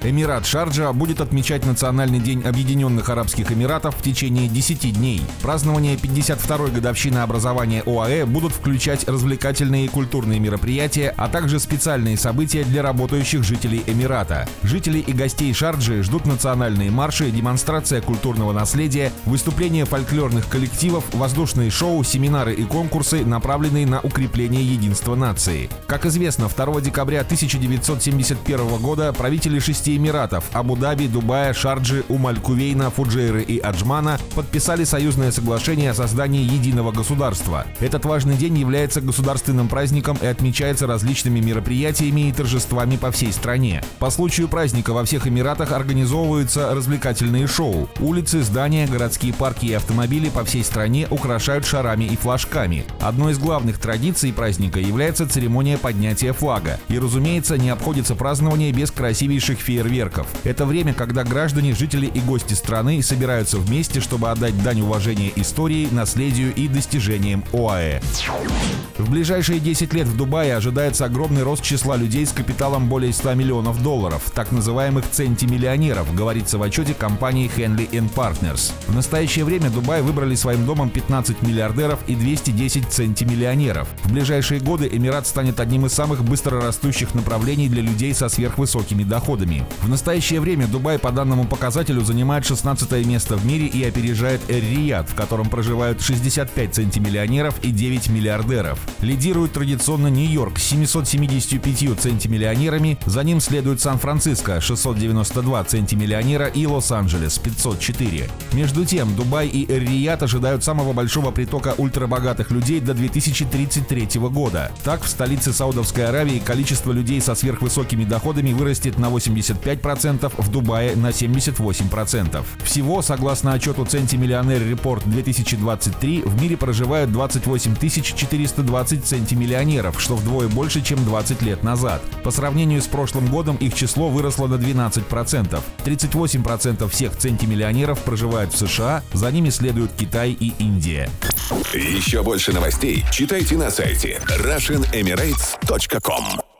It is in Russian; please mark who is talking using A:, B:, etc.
A: Эмират Шарджа будет отмечать Национальный день Объединенных Арабских Эмиратов в течение 10 дней. Празднование 52-й годовщины образования ОАЭ будут включать развлекательные и культурные мероприятия, а также специальные события для работающих жителей Эмирата. Жители и гостей Шарджи ждут национальные марши, демонстрация культурного наследия, выступления фольклорных коллективов, воздушные шоу, семинары и конкурсы, направленные на укрепление единства нации. Как известно, 2 декабря 1971 года правители шести шести Эмиратов – Абу-Даби, Дубая, Шарджи, Умаль-Кувейна, Фуджейры и Аджмана – подписали союзное соглашение о создании единого государства. Этот важный день является государственным праздником и отмечается различными мероприятиями и торжествами по всей стране. По случаю праздника во всех Эмиратах организовываются развлекательные шоу. Улицы, здания, городские парки и автомобили по всей стране украшают шарами и флажками. Одной из главных традиций праздника является церемония поднятия флага. И, разумеется, не обходится празднование без красивейших фейерверков фейерверков. Это время, когда граждане, жители и гости страны собираются вместе, чтобы отдать дань уважения истории, наследию и достижениям ОАЭ. В ближайшие 10 лет в Дубае ожидается огромный рост числа людей с капиталом более 100 миллионов долларов, так называемых центимиллионеров, говорится в отчете компании Henley Partners. В настоящее время Дубай выбрали своим домом 15 миллиардеров и 210 центимиллионеров. В ближайшие годы Эмират станет одним из самых быстро растущих направлений для людей со сверхвысокими доходами. В настоящее время Дубай по данному показателю занимает 16 место в мире и опережает Эр-Рияд, в котором проживают 65 центимиллионеров и 9 миллиардеров. Лидирует традиционно Нью-Йорк с 775 центимиллионерами, за ним следует Сан-Франциско 692 центимиллионера и Лос-Анджелес 504. Между тем, Дубай и Эр-Рияд ожидают самого большого притока ультрабогатых людей до 2033 года. Так, в столице Саудовской Аравии количество людей со сверхвысокими доходами вырастет на 80 75%, в Дубае на 78%. Всего, согласно отчету Центимиллионер Репорт 2023, в мире проживают 28 420 центимиллионеров, что вдвое больше, чем 20 лет назад. По сравнению с прошлым годом их число выросло на 12%. 38% всех центимиллионеров проживают в США, за ними следуют Китай и Индия.
B: Еще больше новостей читайте на сайте RussianEmirates.com